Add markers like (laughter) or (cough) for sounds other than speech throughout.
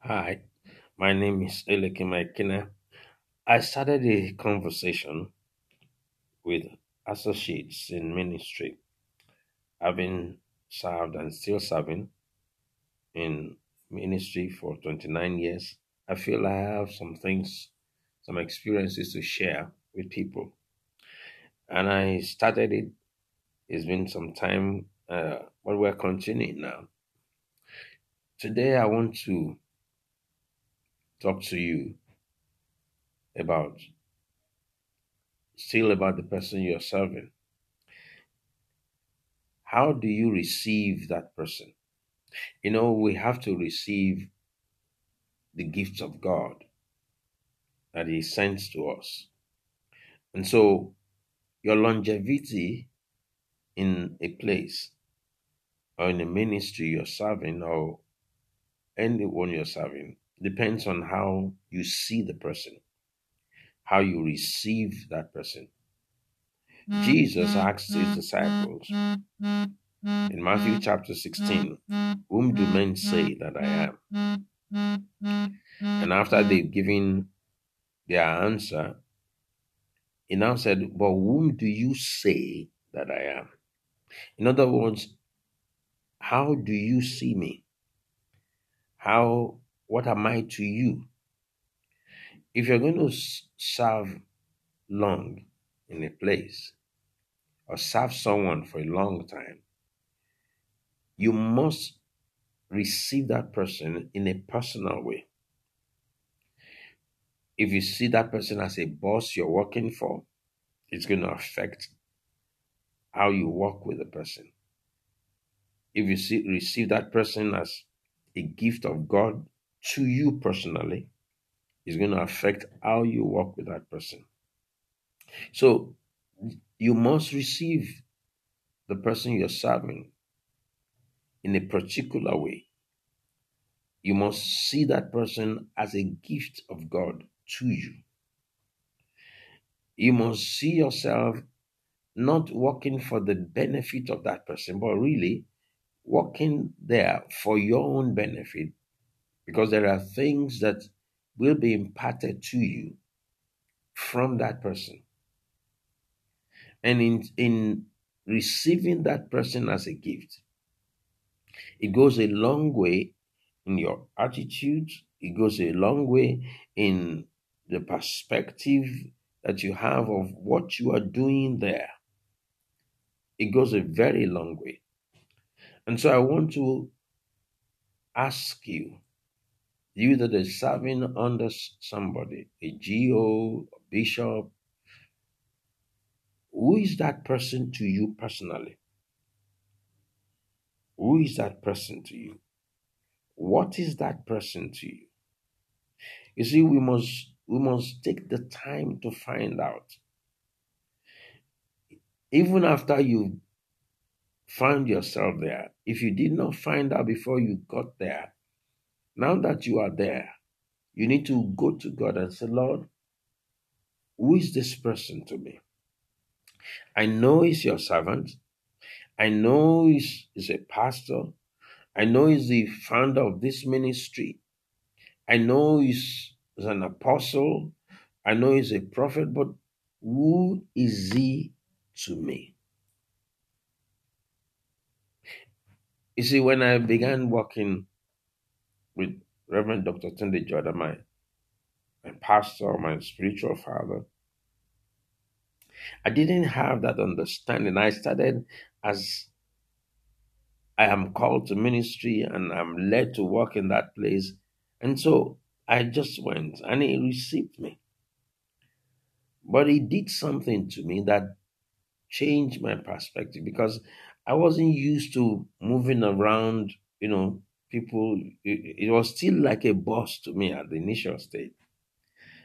Hi, my name is Elekim Ekene. I started a conversation with associates in ministry. Been served and still serving in ministry for 29 years. I feel I have some things, some experiences to share with people. And I started it, it's been some time, uh, but we're continuing now. Today, I want to talk to you about still about the person you're serving. How do you receive that person? You know, we have to receive the gifts of God that He sends to us. And so, your longevity in a place or in a ministry you're serving or anyone you're serving depends on how you see the person, how you receive that person. Jesus asked his disciples in Matthew chapter 16, Whom do men say that I am? And after they've given their answer, he now said, But whom do you say that I am? In other words, how do you see me? How, what am I to you? If you're going to serve long in a place or serve someone for a long time, you must receive that person in a personal way. If you see that person as a boss you're working for, it's going to affect how you work with the person. If you see, receive that person as a gift of God to you personally, is going to affect how you work with that person. So you must receive the person you're serving in a particular way. You must see that person as a gift of God to you. You must see yourself not working for the benefit of that person, but really working there for your own benefit because there are things that will be imparted to you from that person. And in, in receiving that person as a gift, it goes a long way in your attitude, it goes a long way in the perspective that you have of what you are doing there. It goes a very long way. And so I want to ask you, you that is serving under somebody, a GO, a bishop, who is that person to you personally? Who is that person to you? What is that person to you? You see, we must we must take the time to find out. Even after you found yourself there, if you did not find out before you got there, now that you are there, you need to go to God and say, Lord, who is this person to me? I know he's your servant. I know he's, he's a pastor. I know he's the founder of this ministry. I know he's, he's an apostle. I know he's a prophet, but who is he to me? You see, when I began working with Reverend Dr. Tunde Joda, my, my pastor, my spiritual father, I didn't have that understanding. I started as I am called to ministry and I'm led to work in that place. And so I just went and he received me. But he did something to me that changed my perspective because I wasn't used to moving around, you know, people. It, it was still like a boss to me at the initial stage.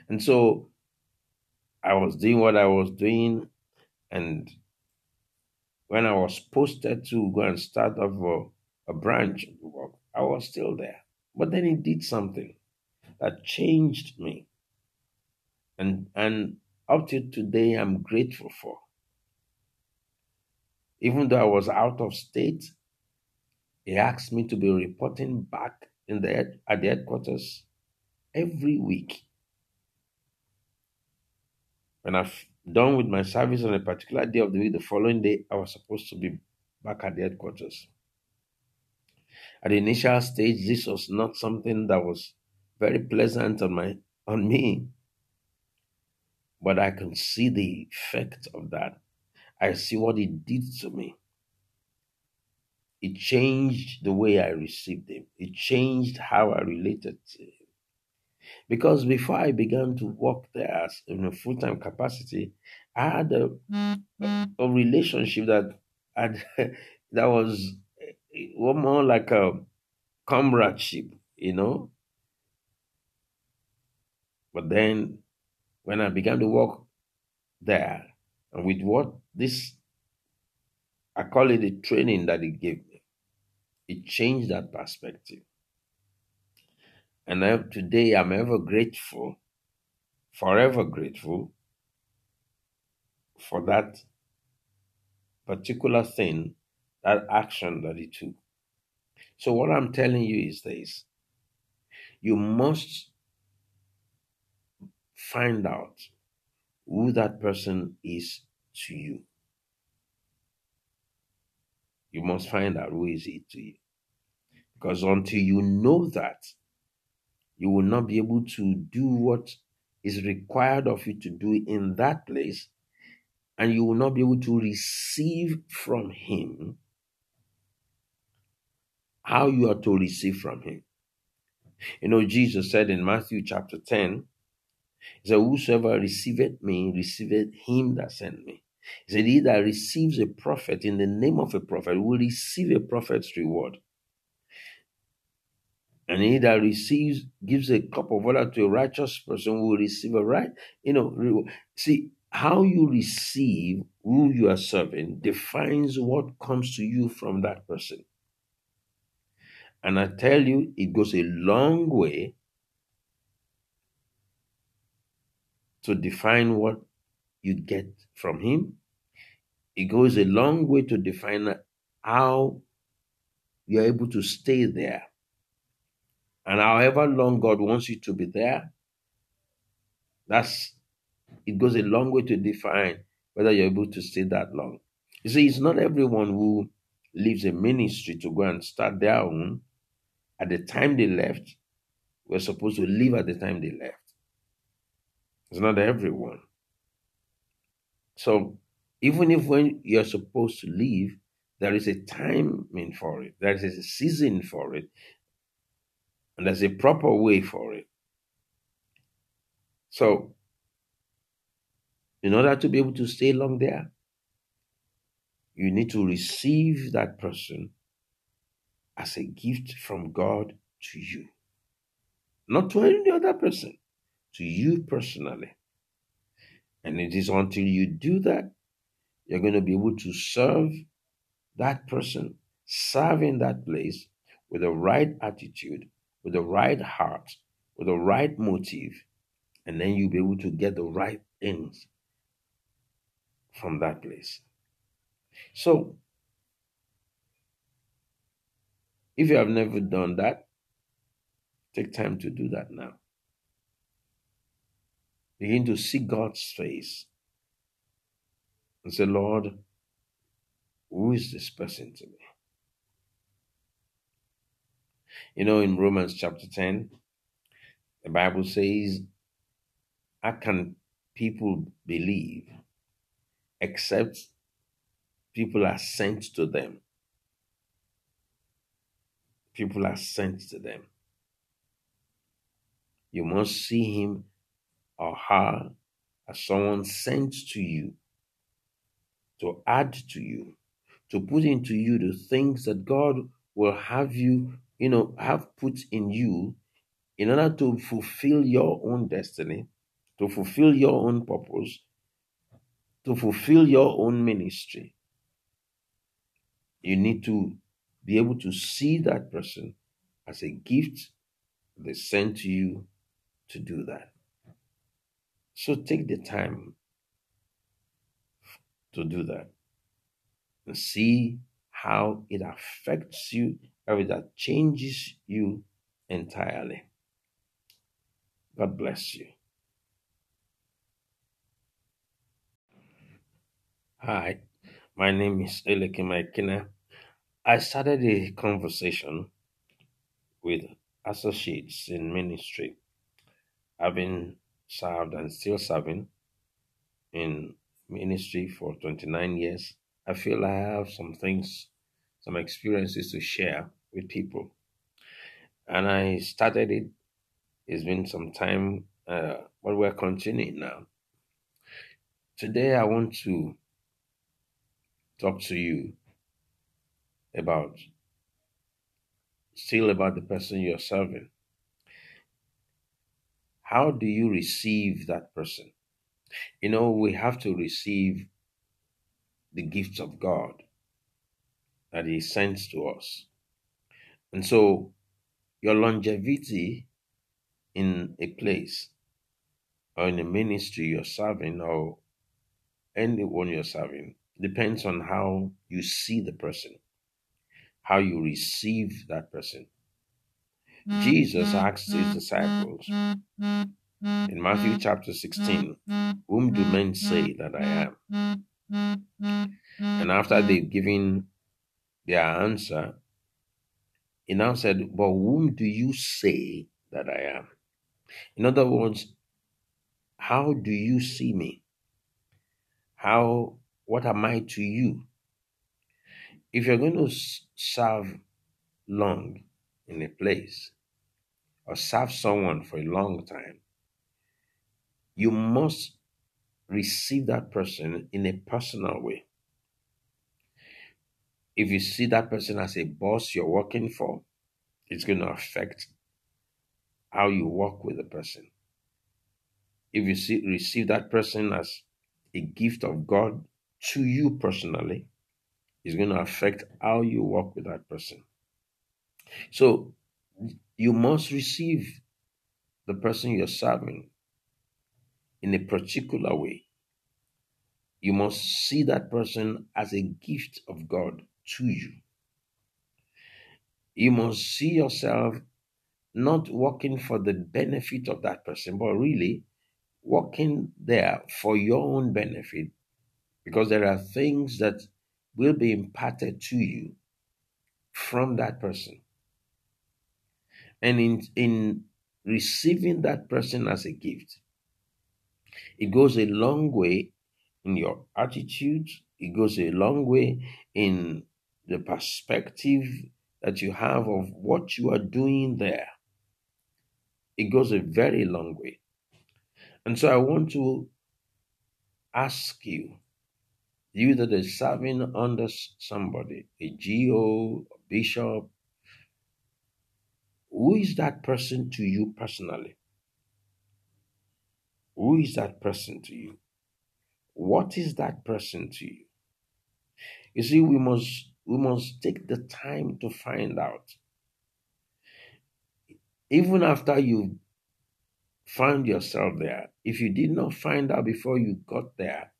And so I was doing what I was doing. And when I was posted to go and start off a, a branch of work, I was still there. But then he did something that changed me. And, and up to today, I'm grateful for. Even though I was out of state, he asked me to be reporting back in the at the headquarters every week. When I've done with my service on a particular day of the week, the following day I was supposed to be back at the headquarters. At the initial stage, this was not something that was very pleasant on my on me. But I can see the effect of that. I see what it did to me. It changed the way I received him. It changed how I related to him. Because before I began to work there as in a full time capacity, I had a, a, relationship that had, (laughs) that was eh, eh, more like a comradeship, you know. But then when I began to work there, and with what this, I call it a training that it gave me, it changed that perspective. And I, today I'm ever grateful, forever grateful for that particular thing, that action that he took. So, what I'm telling you is this you must find out who that person is to you. You must find out who is it to you. Because until you know that, you will not be able to do what is required of you to do in that place, and you will not be able to receive from Him how you are to receive from Him. You know, Jesus said in Matthew chapter 10, he said, Whosoever receiveth me, receiveth him that sent me. He said, He that receives a prophet in the name of a prophet will receive a prophet's reward. And he that receives, gives a cup of water to a righteous person will receive a right, you know, reward. See, how you receive who you are serving defines what comes to you from that person. And I tell you, it goes a long way to define what you get from him. It goes a long way to define how you're able to stay there. And however long God wants you to be there, that's it goes a long way to define whether you're able to stay that long. You see, it's not everyone who leaves a ministry to go and start their own at the time they left. We're supposed to leave at the time they left. It's not everyone. So even if when you're supposed to leave, there is a timing for it, there is a season for it, and there's a proper way for it. So, in order to be able to stay long there, you need to receive that person as a gift from God to you, not to any other person to you personally. And it is until you do that, you're going to be able to serve that person, serve in that place with the right attitude, with the right heart, with the right motive, and then you'll be able to get the right things from that place. So, if you have never done that, take time to do that now. Begin to seek God's face and say, Lord, who is this person to me? You know, in Romans chapter 10, the Bible says, How can people believe except people are sent to them? People are sent to them. You must see him or her as someone sent to you to add to you, to put into you the things that God will have you, you know, have put in you in order to fulfill your own destiny, to fulfill your own purpose, to fulfill your own ministry. You need to be able to see that person as a gift they sent to you to do that. So take the time to do that and see how it affects you, how that changes you entirely. God bless you. Hi, my name is Eleke Maikina. I started a conversation with associates in ministry, having served and still serving in ministry for 29 years. I feel I have some things, some experiences to share with people. And I started it, it's been some time, uh, but we're continuing now. Today, I want to talk to you about still about the person you're serving. How do you receive that person? You know, we have to receive the gifts of God that He sends to us. And so, your longevity in a place or in a ministry you're serving or anyone you're serving depends on how you see the person, how you receive that person. Jesus mm-hmm. asked his disciples in Matthew mm-hmm. chapter 16, mm-hmm. Whom do men say that I am? And after they've given their answer, he now said, But whom do you say that I am? In other words, how do you see me? How, what am I to you? If you're going to serve long in a place or serve someone for a long time, you must receive that person in a personal way. If you see that person as a boss you're working for, it's going to affect how you work with the person. If you see, receive that person as a gift of God to you personally, it's going to affect how you work with that person. So you must receive the person you're serving in a particular way. You must see that person as a gift of God to you. You must see yourself not working for the benefit of that person, but really working there for your own benefit because there are things that will be imparted to you from that person. And in, in receiving that person as a gift, it goes a long way in your attitude, it goes a long way in the perspective that you have of what you are doing there. It goes a very long way. And so I want to ask you, you that are serving under somebody, a GO, a bishop, who is that person to you personally? Who is that person to you? What is that person to you? You see, we must we must take the time to find out. Even after you found yourself there, if you did not find out before you got there,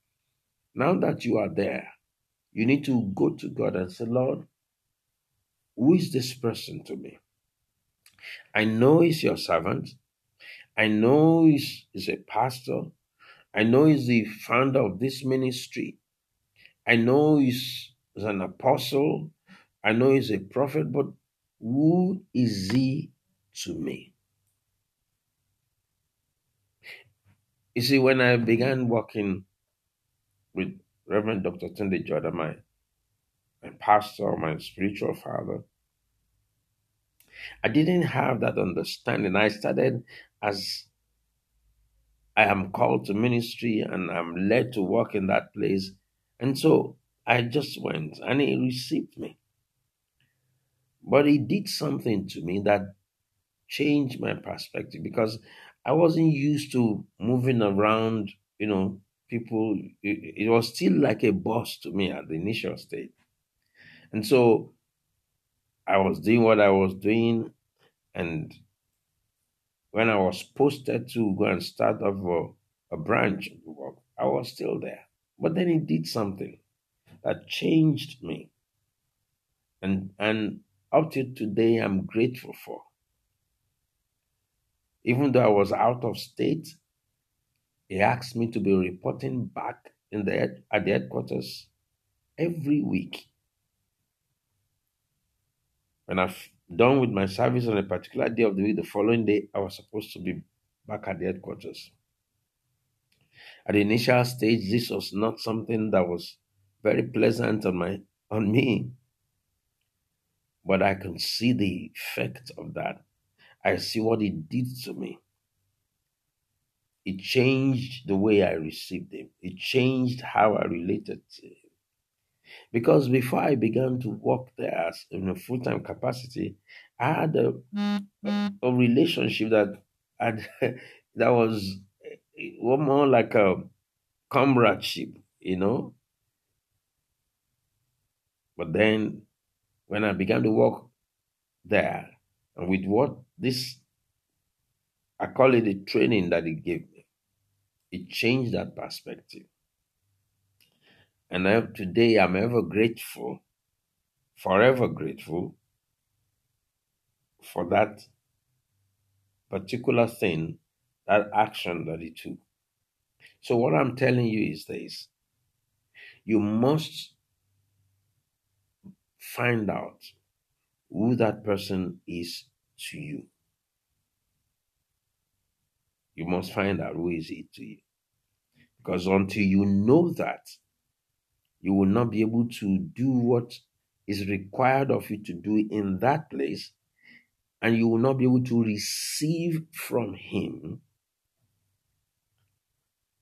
now that you are there, you need to go to God and say, Lord, who is this person to me? I know he's your servant. I know he's, he's a pastor. I know he's the founder of this ministry. I know he's, he's an apostle. I know he's a prophet, but who is he to me? You see, when I began working with Reverend Dr. Tunde Joda, my, my pastor, my spiritual father, I didn't have that understanding. I started as I am called to ministry and I'm led to work in that place. And so I just went and he received me. But he did something to me that changed my perspective because I wasn't used to moving around, you know, people. It, it was still like a boss to me at the initial stage. And so I was doing what I was doing. And when I was posted to go and start off a, a branch I was still there. But then he did something that changed me. And, and up to today, I'm grateful for. Even though I was out of state, he asked me to be reporting back in the at the headquarters every week. When I've done with my service on a particular day of the week, the following day I was supposed to be back at the headquarters. At the initial stage, this was not something that was very pleasant on my on me. But I can see the effect of that. I see what it did to me. It changed the way I received him. It changed how I related to him. Because before I began to work there as in a full time capacity, I had a, a relationship that had, (laughs) that was eh, eh, more like a comradeship, you know. But then when I began to work there, and with what this, I call it the training that it gave me, it changed that perspective. And I, today I'm ever grateful, forever grateful for that particular thing, that action that he took. So, what I'm telling you is this you must find out who that person is to you. You must find out who is it to you. Because until you know that, you will not be able to do what is required of you to do in that place, and you will not be able to receive from Him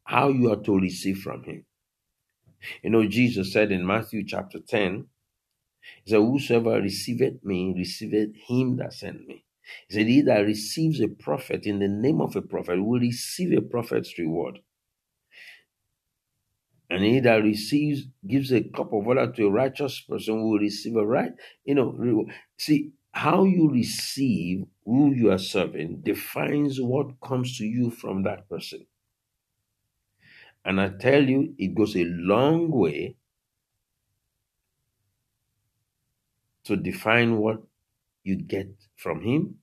how you are to receive from Him. You know, Jesus said in Matthew chapter 10, He said, Whosoever receiveth me, receiveth him that sent me. He said, He that receives a prophet in the name of a prophet will receive a prophet's reward. And he that receives, gives a cup of water to a righteous person will receive a right, you know. See, how you receive who you are serving defines what comes to you from that person. And I tell you, it goes a long way to define what you get from him.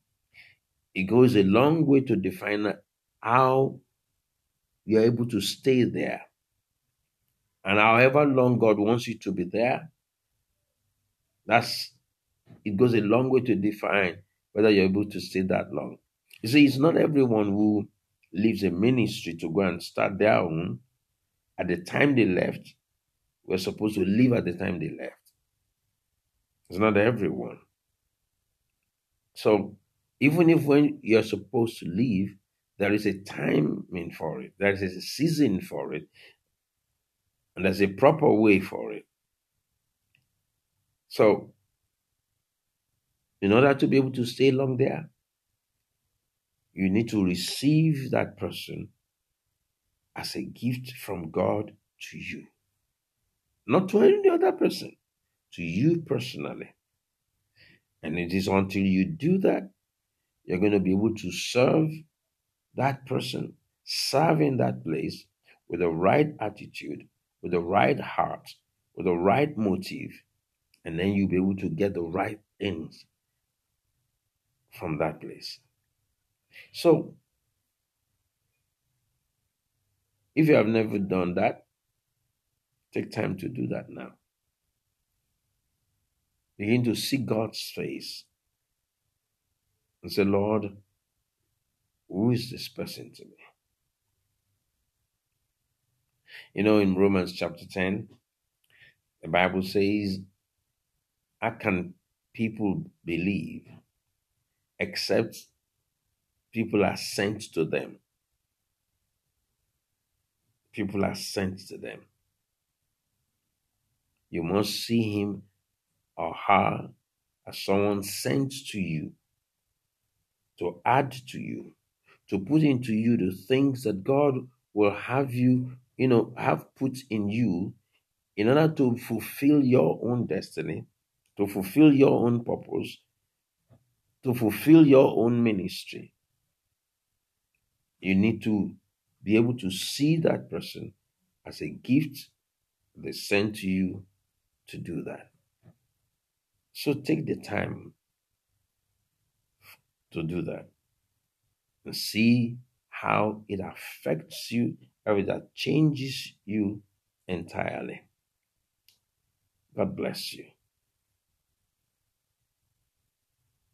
It goes a long way to define how you're able to stay there. And however long God wants you to be there, that's it goes a long way to define whether you're able to stay that long. You see, it's not everyone who leaves a ministry to go and start their own at the time they left. We're supposed to leave at the time they left. It's not everyone. So even if when you're supposed to leave, there is a timing for it, there is a season for it, and there's a proper way for it. So, in order to be able to stay long there, you need to receive that person as a gift from God to you, not to any other person to you personally. And it is until you do that, you're going to be able to serve that person, serve in that place with the right attitude, with the right heart, with the right motive, and then you'll be able to get the right things from that place. So, if you have never done that, take time to do that now. Begin to seek God's face and say, Lord, who is this person to me? You know, in Romans chapter 10, the Bible says, How can people believe except people are sent to them? People are sent to them. You must see him or her as someone sent to you to add to you, to put into you the things that God will have you, you know, have put in you in order to fulfill your own destiny, to fulfill your own purpose, to fulfill your own ministry. You need to be able to see that person as a gift they sent to you to do that. So take the time to do that. and see how it affects you, how it changes you entirely. God bless you.